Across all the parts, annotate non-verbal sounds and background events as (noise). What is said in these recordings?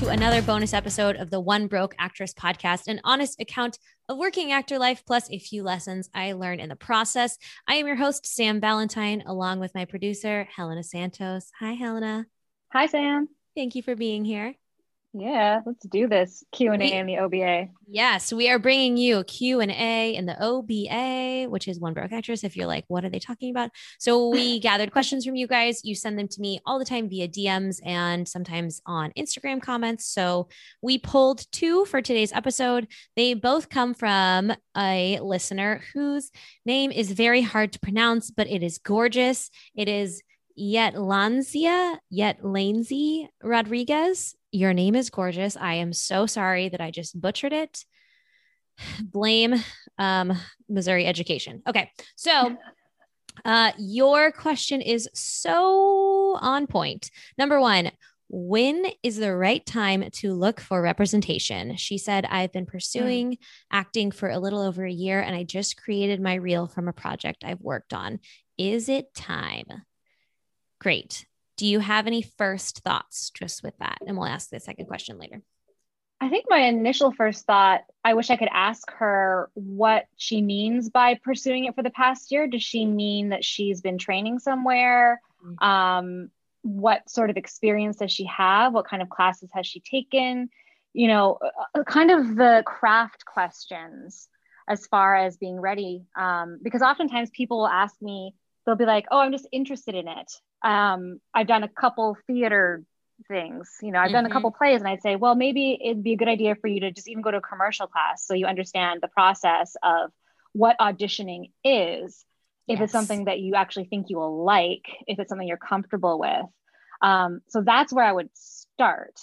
to another bonus episode of the One Broke Actress podcast, an honest account of working actor life plus a few lessons I learned in the process. I am your host, Sam Valentine, along with my producer, Helena Santos. Hi, Helena. Hi, Sam. Thank you for being here. Yeah, let's do this Q and A in the OBA. Yes, we are bringing you a Q and A in the OBA, which is One Broke Actress. If you're like, what are they talking about? So we (laughs) gathered questions from you guys. You send them to me all the time via DMs and sometimes on Instagram comments. So we pulled two for today's episode. They both come from a listener whose name is very hard to pronounce, but it is gorgeous. It is Yet Lanzia, Yet Lanzy Rodriguez. Your name is gorgeous. I am so sorry that I just butchered it. (sighs) Blame um, Missouri education. Okay. So (laughs) uh, your question is so on point. Number one, when is the right time to look for representation? She said, I've been pursuing mm. acting for a little over a year and I just created my reel from a project I've worked on. Is it time? Great. Do you have any first thoughts just with that? And we'll ask the second question later. I think my initial first thought, I wish I could ask her what she means by pursuing it for the past year. Does she mean that she's been training somewhere? Mm-hmm. Um, what sort of experience does she have? What kind of classes has she taken? You know, uh, uh kind of the craft questions as far as being ready. Um, because oftentimes people will ask me, they'll be like, oh, I'm just interested in it um, I've done a couple theater things. You know, I've mm-hmm. done a couple plays, and I'd say, well, maybe it'd be a good idea for you to just even go to a commercial class so you understand the process of what auditioning is. If yes. it's something that you actually think you will like, if it's something you're comfortable with. Um, so that's where I would start.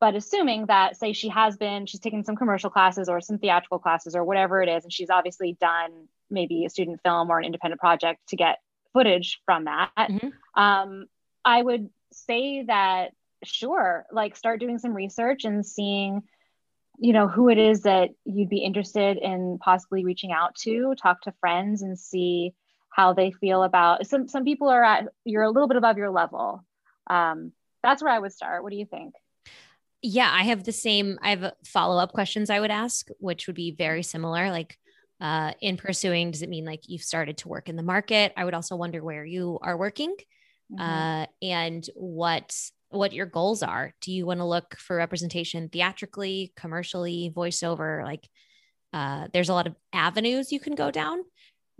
But assuming that, say, she has been, she's taken some commercial classes or some theatrical classes or whatever it is, and she's obviously done maybe a student film or an independent project to get footage from that, mm-hmm. um, I would say that sure, like start doing some research and seeing, you know, who it is that you'd be interested in possibly reaching out to, talk to friends and see how they feel about some some people are at you're a little bit above your level. Um, that's where I would start. What do you think? Yeah, I have the same. I have follow up questions I would ask, which would be very similar. Like, uh, in pursuing does it mean like you've started to work in the market? I would also wonder where you are working mm-hmm. uh, and what what your goals are. Do you want to look for representation theatrically commercially voiceover? Like uh, there's a lot of avenues you can go down.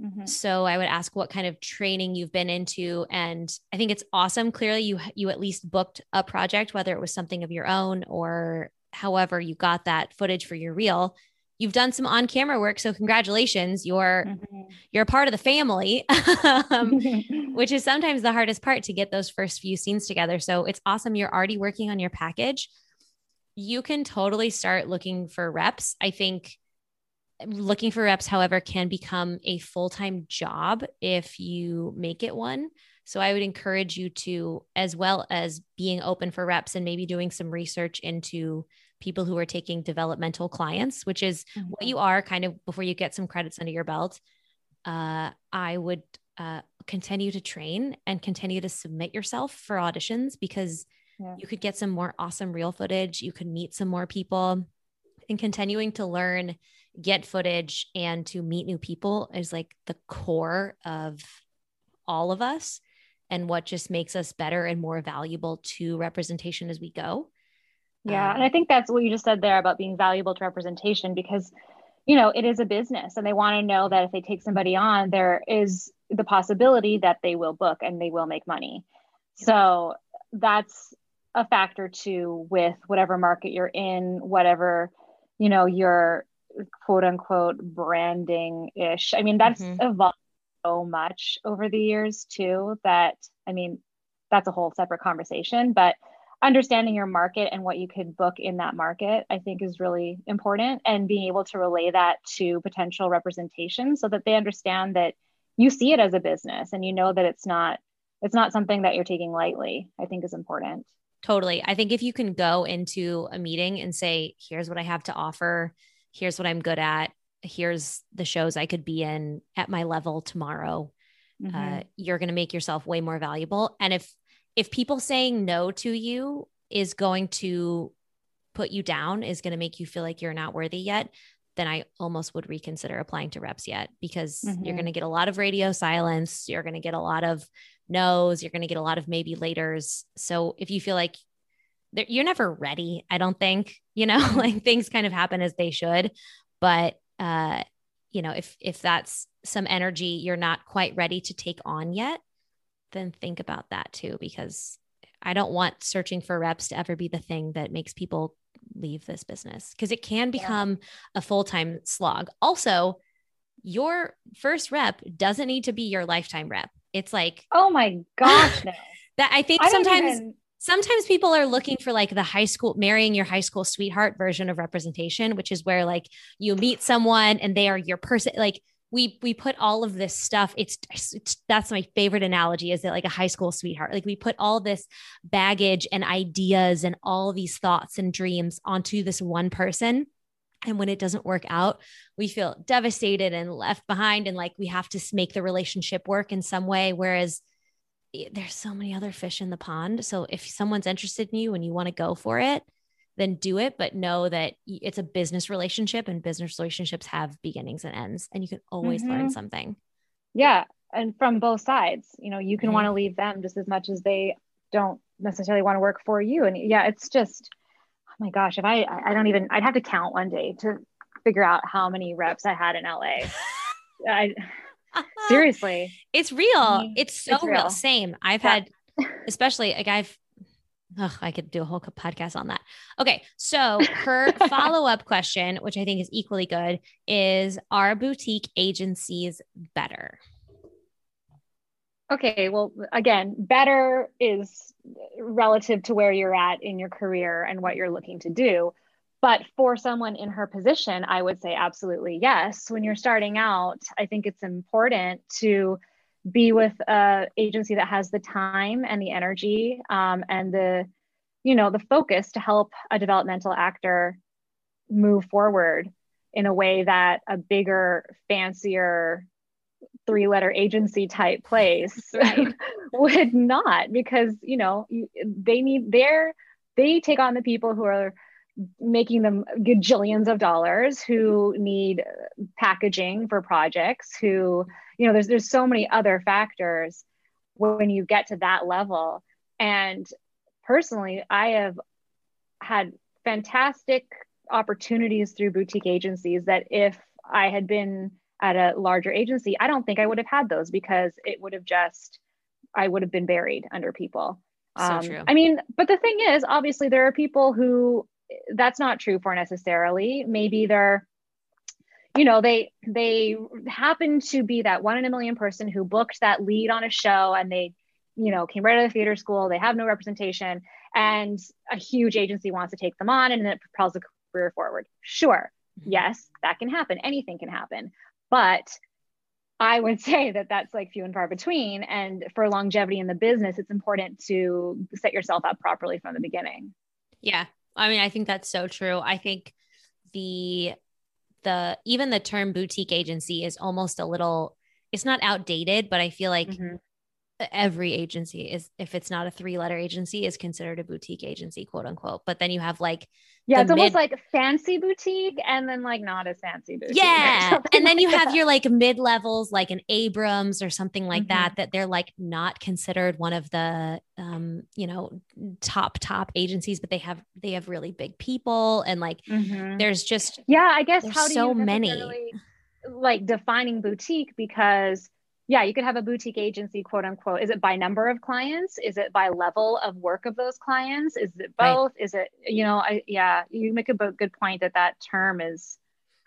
Mm-hmm. so i would ask what kind of training you've been into and i think it's awesome clearly you you at least booked a project whether it was something of your own or however you got that footage for your reel you've done some on-camera work so congratulations you're mm-hmm. you're a part of the family (laughs) um, (laughs) which is sometimes the hardest part to get those first few scenes together. So it's awesome you're already working on your package. You can totally start looking for reps. I think looking for reps however can become a full-time job if you make it one. So i would encourage you to as well as being open for reps and maybe doing some research into people who are taking developmental clients, which is mm-hmm. what you are kind of before you get some credits under your belt. Uh, I would uh, continue to train and continue to submit yourself for auditions because yeah. you could get some more awesome reel footage. You could meet some more people and continuing to learn, get footage, and to meet new people is like the core of all of us and what just makes us better and more valuable to representation as we go. Yeah. Um, and I think that's what you just said there about being valuable to representation because, you know, it is a business and they want to know that if they take somebody on, there is the possibility that they will book and they will make money. So that's a factor too with whatever market you're in, whatever, you know, your quote unquote branding ish. I mean, that's mm-hmm. evolved so much over the years too that, I mean, that's a whole separate conversation. But understanding your market and what you could book in that market i think is really important and being able to relay that to potential representation so that they understand that you see it as a business and you know that it's not it's not something that you're taking lightly i think is important. Totally. I think if you can go into a meeting and say here's what i have to offer. Here's what i'm good at. Here's the shows i could be in at my level tomorrow. Mm-hmm. uh, you're going to make yourself way more valuable. And if if people saying no to you is going to put you down is going to make you feel like you're not worthy yet, then I almost would reconsider applying to reps yet because mm-hmm. you're going to get a lot of radio silence. You're going to get a lot of no's. You're going to get a lot of maybe laters. So if you feel like you're never ready, I don't think, you know, (laughs) like things kind of happen as they should. But, uh, you know, if, if that's some energy you're not quite ready to take on yet, then think about that too, because I don't want searching for reps to ever be the thing that makes people leave this business because it can become yeah. a full-time slog. Also, your first rep doesn't need to be your lifetime rep. It's like, oh my gosh, (laughs) no. that I think I sometimes even... sometimes people are looking for like the high school marrying your high school sweetheart version of representation, which is where like you meet someone and they are your person like we we put all of this stuff it's, it's, that's my favorite analogy is that like a high school sweetheart like we put all this baggage and ideas and all these thoughts and dreams onto this one person. And when it doesn't work out we feel devastated and left behind and like we have to make the relationship work in some way. Whereas eh, there's so many other fish in the pond. So if someone's interested in you and you want to go for it then do it, but know that it's a business relationship and business relationships have beginnings and ends, and you can always mm-hmm. learn something. Yeah. And from both sides, you know, you can mm-hmm. want to leave them just as much as they don't necessarily want to work for you. And yeah, it's just, oh my gosh, if I, I don't even, I'd have to count one day to figure out how many reps I had in LA. (laughs) I, (laughs) seriously. It's real. Mean, it's so it's real. real. Same. I've yeah. had, especially like I've Ugh, I could do a whole podcast on that. Okay. So (laughs) her follow up question, which I think is equally good, is Are boutique agencies better? Okay. Well, again, better is relative to where you're at in your career and what you're looking to do. But for someone in her position, I would say absolutely yes. When you're starting out, I think it's important to be with a agency that has the time and the energy um, and the you know the focus to help a developmental actor move forward in a way that a bigger fancier three letter agency type place (laughs) right. would not because you know they need their they take on the people who are making them gajillions of dollars who need packaging for projects who you know there's there's so many other factors when you get to that level and personally i have had fantastic opportunities through boutique agencies that if i had been at a larger agency i don't think i would have had those because it would have just i would have been buried under people so um, true. I mean, but the thing is, obviously, there are people who that's not true for necessarily. Maybe they're, you know, they they happen to be that one in a million person who booked that lead on a show and they, you know, came right out of theater school. They have no representation, and a huge agency wants to take them on, and it propels the career forward. Sure, mm-hmm. yes, that can happen. Anything can happen, but I would (laughs) say that that's like few and far between. And for longevity in the business, it's important to set yourself up properly from the beginning. Yeah, I mean, I think that's so true. I think the the even the term boutique agency is almost a little it's not outdated, but I feel like mm-hmm every agency is if it's not a three letter agency is considered a boutique agency quote unquote but then you have like yeah it's mid- almost like fancy boutique and then like not a fancy boutique yeah and then like you that. have your like mid levels like an abrams or something like mm-hmm. that that they're like not considered one of the um you know top top agencies but they have they have really big people and like mm-hmm. there's just yeah i guess how do so you many like defining boutique because yeah, you could have a boutique agency, quote unquote. Is it by number of clients? Is it by level of work of those clients? Is it both? Right. Is it, you know, I, yeah, you make a good point that that term is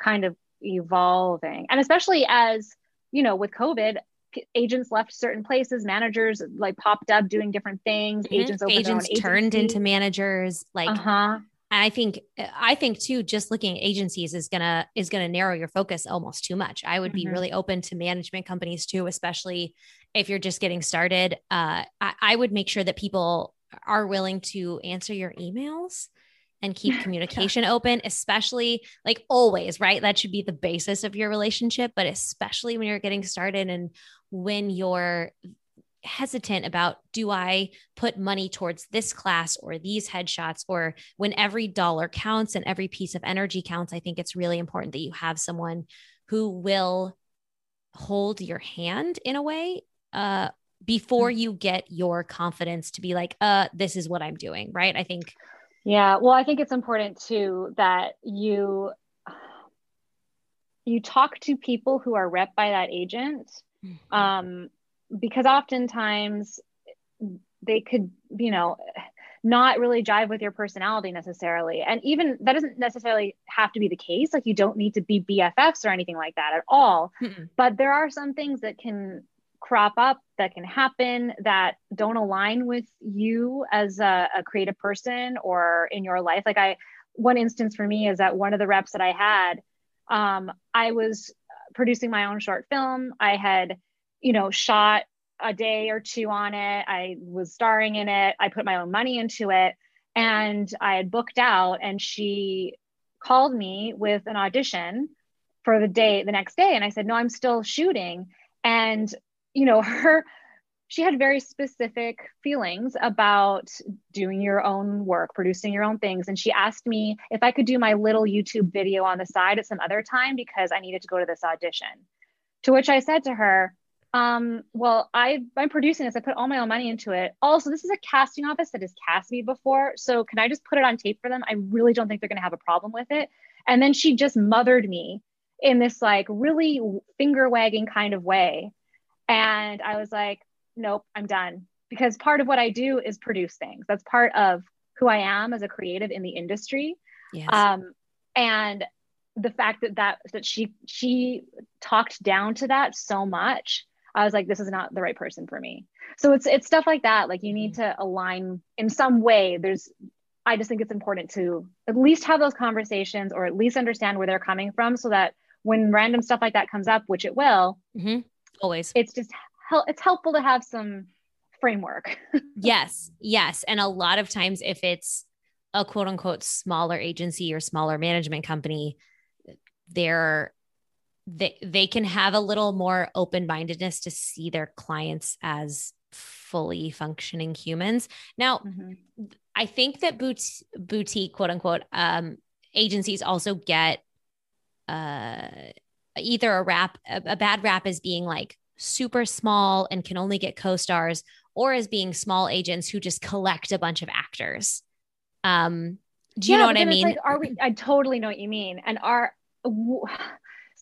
kind of evolving. And especially as, you know, with COVID, agents left certain places, managers like popped up doing different things, mm-hmm. agents agents turned into managers. Like, uh-huh. I think I think too, just looking at agencies is gonna is gonna narrow your focus almost too much. I would mm-hmm. be really open to management companies too, especially if you're just getting started. Uh, I, I would make sure that people are willing to answer your emails and keep (laughs) communication yeah. open, especially like always, right? That should be the basis of your relationship, but especially when you're getting started and when you're hesitant about do I put money towards this class or these headshots or when every dollar counts and every piece of energy counts, I think it's really important that you have someone who will hold your hand in a way uh, before mm. you get your confidence to be like, uh, this is what I'm doing, right? I think. Yeah. Well, I think it's important too that you you talk to people who are rep by that agent mm-hmm. um, because oftentimes they could you know not really jive with your personality necessarily. And even that doesn't necessarily have to be the case. Like you don't need to be bffs or anything like that at all. Mm but there are some things that can crop up that can happen that don't align with you as a, a creative person or in your life. Like i one instance for me is that one of the reps that i had um, I was producing my own short film. I had, you know, shot a day or two on it. I was starring in it. I put my own money into it. And I had booked out, and she called me with an audition for the day the next day. And I said, No, I'm still shooting. And, you know, (laughs) her she had very specific feelings about doing your own work, producing your own things. And she asked me if I could do my little YouTube video on the side at some other time because I needed to go to this audition. To which I said to her, um, well, I, I'm producing this. I put all my own money into it. Also, this is a casting office that has cast me before. So can I just put it on tape for them? I really don't think they're going to have a problem with it. And then she just mothered me in this like really finger wagging kind of way. And I was like, nope, I'm done. Because part of what I do is produce things. That's part of who I am as a creative in the industry. Yes. Um, and the fact that that that she she talked down to that so much, I was like, this is not the right person for me. So it's it's stuff like that. Like you need mm-hmm. to align in some way. There's I just think it's important to at least have those conversations or at least understand where they're coming from so that when random stuff like that comes up, which it will, mm-hmm. always, it's just help it's helpful to have some framework. (laughs) yes, yes. And a lot of times if it's a quote unquote smaller agency or smaller management company, they're they they can have a little more open-mindedness to see their clients as fully functioning humans. Now, mm-hmm. I think that boutique, boutique quote unquote um, agencies also get uh, either a rap a, a bad rap as being like super small and can only get co-stars or as being small agents who just collect a bunch of actors. Um, do you yeah, know what I mean? Like, are we, I totally know what you mean. And are,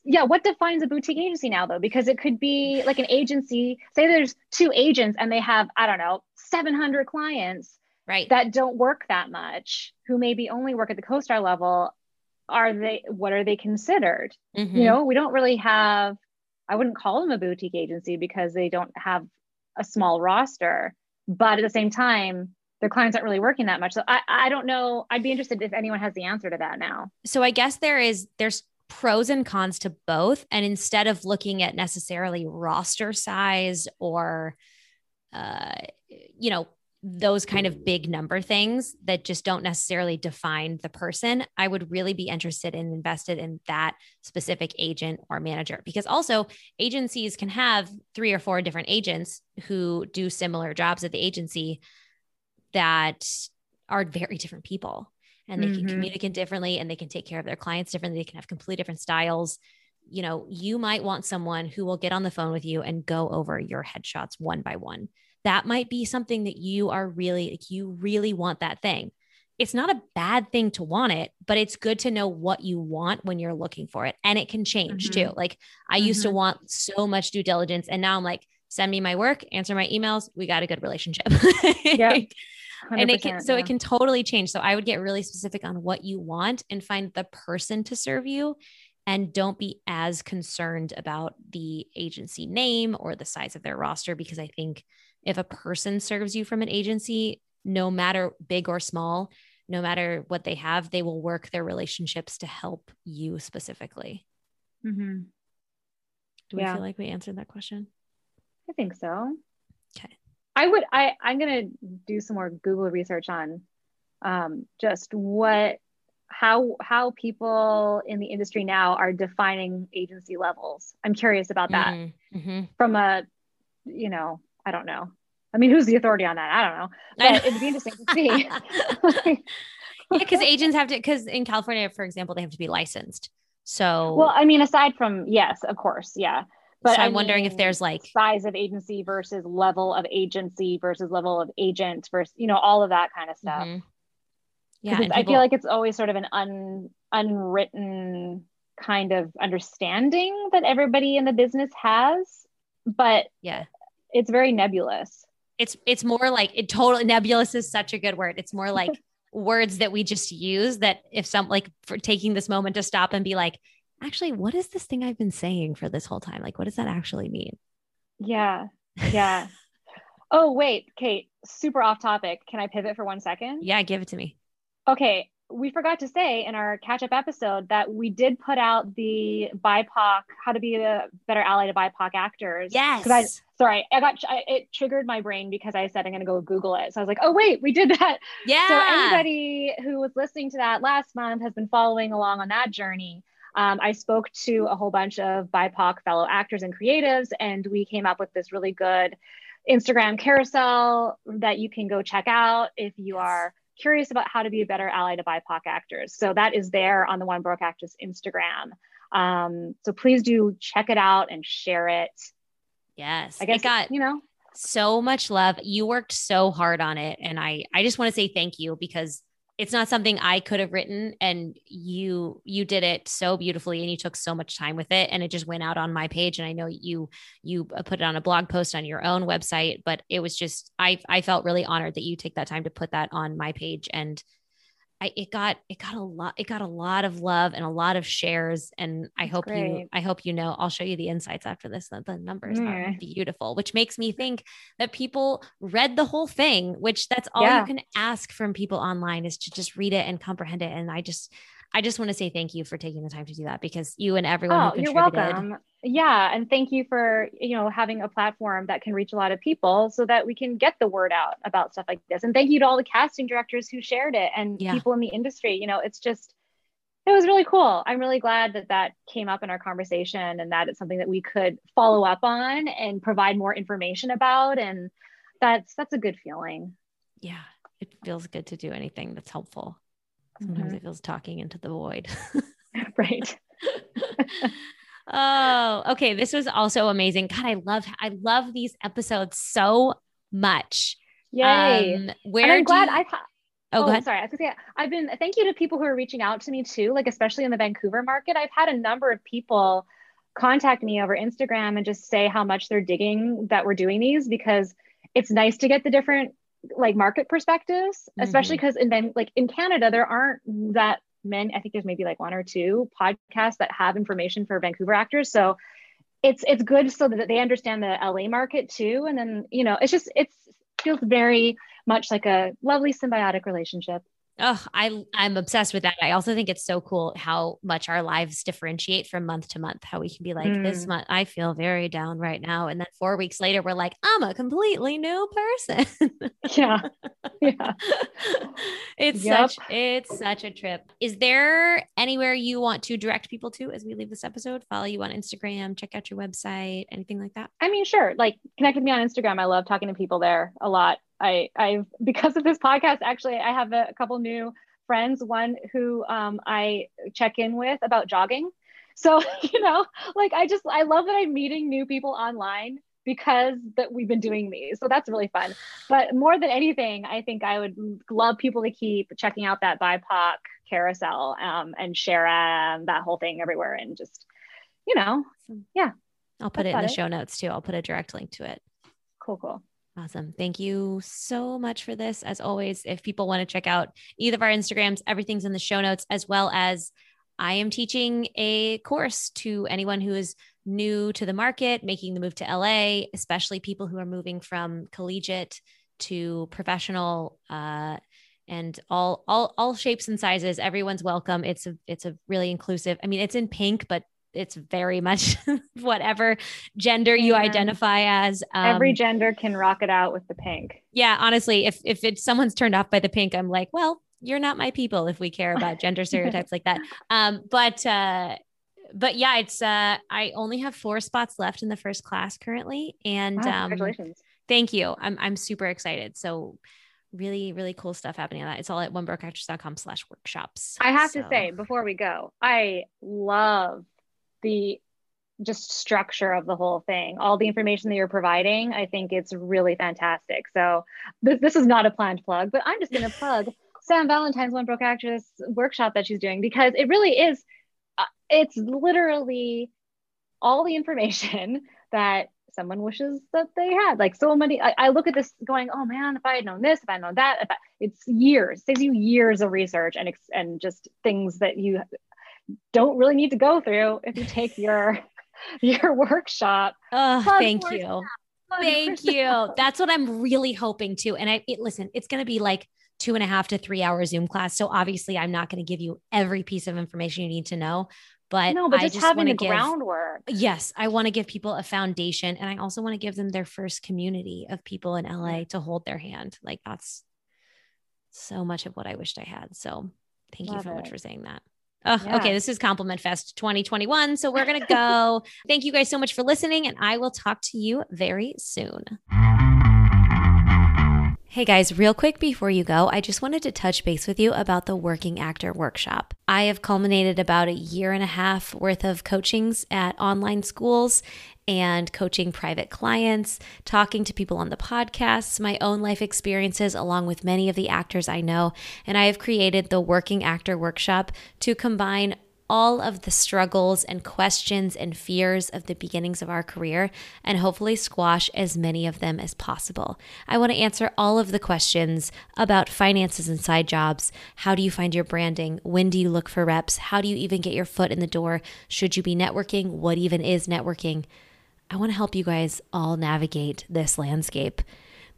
yeah, what defines a boutique agency now though? Because it could be like an agency, say there's two agents and they have, I don't know, 700 clients right that don't work that much who maybe only work at the co-star level are they what are they considered mm-hmm. you know we don't really have I wouldn't call them a boutique agency because they don't have a small roster, but at the same time, their clients aren't really working that much. So I, I don't know. I'd be interested if anyone has the answer to that now. So I guess there is there's pros and cons to both. And instead of looking at necessarily roster size or uh, you know, those kind of big number things that just don't necessarily define the person, I would really be interested in invested in that specific agent or manager. Because also, agencies can have three or four different agents who do similar jobs at the agency that are very different people and they mm-hmm. can communicate differently and they can take care of their clients differently. They can have completely different styles. You know, you might want someone who will get on the phone with you and go over your headshots one by one that might be something that you are really like you really want that thing it's not a bad thing to want it but it's good to know what you want when you're looking for it and it can change mm-hmm. too like i mm-hmm. used to mm-hmm. want so much due diligence and now i'm like send me my work answer my emails we got a good relationship (laughs) yeah and it can so it can totally change so i would get really specific on what you want and find the person to serve you and don't be as concerned about the agency name or the size of their roster because i think if a person serves you from an agency, no matter big or small, no matter what they have, they will work their relationships to help you specifically. Mm-hmm. Do we yeah. feel like we answered that question? I think so. Okay. I would. I I'm gonna do some more Google research on um, just what how how people in the industry now are defining agency levels. I'm curious about that mm-hmm. from a you know I don't know. I mean, who's the authority on that? I don't know. But it'd be interesting to see. (laughs) yeah, because agents have to, because in California, for example, they have to be licensed. So, well, I mean, aside from, yes, of course. Yeah. But so I'm wondering if there's like size of agency versus level of agency versus level of agent versus, you know, all of that kind of stuff. Mm-hmm. Yeah. People, I feel like it's always sort of an un, unwritten kind of understanding that everybody in the business has, but yeah, it's very nebulous. It's, it's more like it totally nebulous is such a good word. It's more (laughs) like words that we just use that if some like for taking this moment to stop and be like, actually, what is this thing I've been saying for this whole time? Like, what does that actually mean? Yeah. (laughs) Yeah. oh, wait, Kate, super off topic. Can I pivot for one second? Yeah, give it to me. Okay. We forgot to say in our catch up episode that we did put out the BIPOC, how to be a better ally to BIPOC actors. Yes. I, sorry, I got, I, it triggered my brain because I said I'm going to go Google it. So I was like, oh, wait, we did that. Yeah. So anybody who was listening to that last month has been following along on that journey. Um, I spoke to a whole bunch of BIPOC fellow actors and creatives, and we came up with this really good Instagram carousel that you can go check out if you are curious about how to be a better ally to BIPOC actors. So that is there on the One Broke Actress Instagram. Um, so please do check it out and share it. Yes, I guess it got you know so much love. You worked so hard on it, and I I just want to say thank you because it's not something I could have written and you you did it so beautifully and you took so much time with it and it just went out on my page and I know you you uh, put it on a blog post on your own website but it was just I I felt really honored that you take that time to put that on my page and I, it got it got a lot it got a lot of love and a lot of shares and I hope great. you I hope you know I'll show you the insights after this the, the numbers mm. are beautiful which makes me think that people read the whole thing which that's all yeah. you can ask from people online is to just read it and comprehend it and I just I just want to say thank you for taking the time to do that because you and everyone oh, you're welcome. Yeah and thank you for you know having a platform that can reach a lot of people so that we can get the word out about stuff like this. And thank you to all the casting directors who shared it and yeah. people in the industry. You know it's just it was really cool. I'm really glad that that came up in our conversation and that it's something that we could follow up on and provide more information about. And that's that's a good feeling. Yeah it feels good to do anything that's helpful sometimes mm-hmm. it feels talking into the void (laughs) right (laughs) oh, okay. This was also amazing. God, I love I love these episodes so much. Yay! Um, where and I'm glad you... I've. Ha- oh, oh sorry. I was gonna say I've been. Thank you to people who are reaching out to me too. Like especially in the Vancouver market, I've had a number of people contact me over Instagram and just say how much they're digging that we're doing these because it's nice to get the different like market perspectives, especially because mm-hmm. in like in Canada there aren't that many. i think there's maybe like one or two podcasts that have information for vancouver actors so it's it's good so that they understand the la market too and then you know it's just it's feels very much like a lovely symbiotic relationship Oh, I I'm obsessed with that. I also think it's so cool how much our lives differentiate from month to month. How we can be like, mm. this month I feel very down right now, and then four weeks later we're like, I'm a completely new person. (laughs) yeah, yeah. (laughs) it's yep. such it's such a trip. Is there anywhere you want to direct people to as we leave this episode? Follow you on Instagram, check out your website, anything like that? I mean, sure. Like connect with me on Instagram. I love talking to people there a lot. I I've (laughs) because of this podcast actually I have a, a couple new friends. One who um, I check in with about jogging. So (laughs) you know, like I just I love that I'm meeting new people online because that we've been doing these. So that's really fun. But more than anything, I think I would love people to keep checking out that BIPOC carousel um, and share um, that whole thing everywhere and just, you know, yeah. I'll put it in the it. show notes too. I'll put a direct link to it. Cool, cool. Awesome. Thank you so much for this. As always, if people want to check out either of our Instagrams, everything's in the show notes, as well as I am teaching a course to anyone who is new to the market, making the move to LA, especially people who are moving from collegiate to professional. Uh, and all all all shapes and sizes everyone's welcome it's a it's a really inclusive i mean it's in pink but it's very much (laughs) whatever gender you identify as. Um, Every gender can rock it out with the pink. Yeah, honestly, if if it's someone's turned off by the pink, I'm like, well, you're not my people if we care about (laughs) gender stereotypes like that. Um, but uh, but yeah, it's uh I only have four spots left in the first class currently. And Wow, um congratulations. thank you. I'm I'm super excited. So really, really cool stuff happening on that. It's all at onebrokeactress.com slash workshops. I have to say before we go, I love the just structure of the whole thing. All the information that you're providing, I think it's really fantastic. So this, this is not a planned plug, but I'm just going (laughs) to plug Sam Valentine's One Broke Actress workshop that she's doing because it really is, uh, it's literally all the information (laughs) that someone wishes that they had. Like so many, I, I look at this going, oh man, if I had known this, if I had known that, if I, it's years, it takes you years of research and and just things that you don't really need to go through if you take your (laughs) your workshop. Oh, thank you. Thank you. That's what I'm really hoping to. And I it, listen, it's going to be like two and a half to three hour Zoom class. So obviously, I'm not going to give you every piece of information you need to know. But no, but I just, just having the give. groundwork. Yes, I want to give people a foundation, and I also want to give them their first community of people in LA to hold their hand. Like that's so much of what I wished I had. So thank you Love so much for saying that. Oh, Yeah. okay. This is Compliment Fest 2021. So we're going to go. (laughs) Thank you guys so much for listening, and I will talk to you very soon. Hey guys, real quick before you go, I just wanted to touch base with you about the Working Actor Workshop. I have culminated about a year and a half worth of coachings at online schools and coaching private clients, talking to people on the podcasts, my own life experiences, along with many of the actors I know. And I have created the Working Actor Workshop to combine all of the struggles and questions and fears of the beginnings of our career and hopefully squash as many of them as possible. I want to answer all of the questions about finances and side jobs. How do you find your branding? When do you look for reps? How do you even get your foot in the door? Should you be networking? What even is networking? I want to help you guys all navigate this landscape.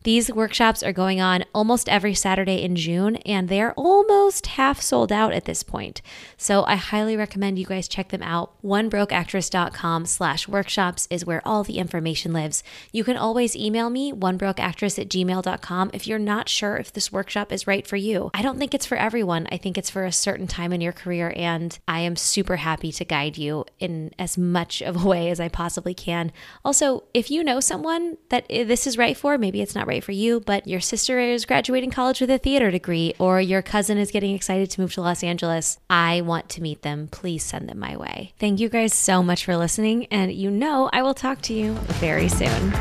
These workshops are going on almost every Saturday in June, and they're almost half sold out at this point. So I highly recommend you guys check them out. OneBrokeActress.com slash workshops is where all the information lives. You can always email me, onebrokeactress at gmail.com, if you're not sure if this workshop is right for you. I don't think it's for everyone. I think it's for a certain time in your career, and I am super happy to guide you in as much of a way as I possibly can. Also, if you know someone that eh, this is right for, maybe it's not right for you, but your sister is graduating college with a theater degree, or your cousin is getting excited to move to Los Angeles, I want to meet them. Please send them my way. Thank you guys so much for listening, and you know I will talk to you very soon.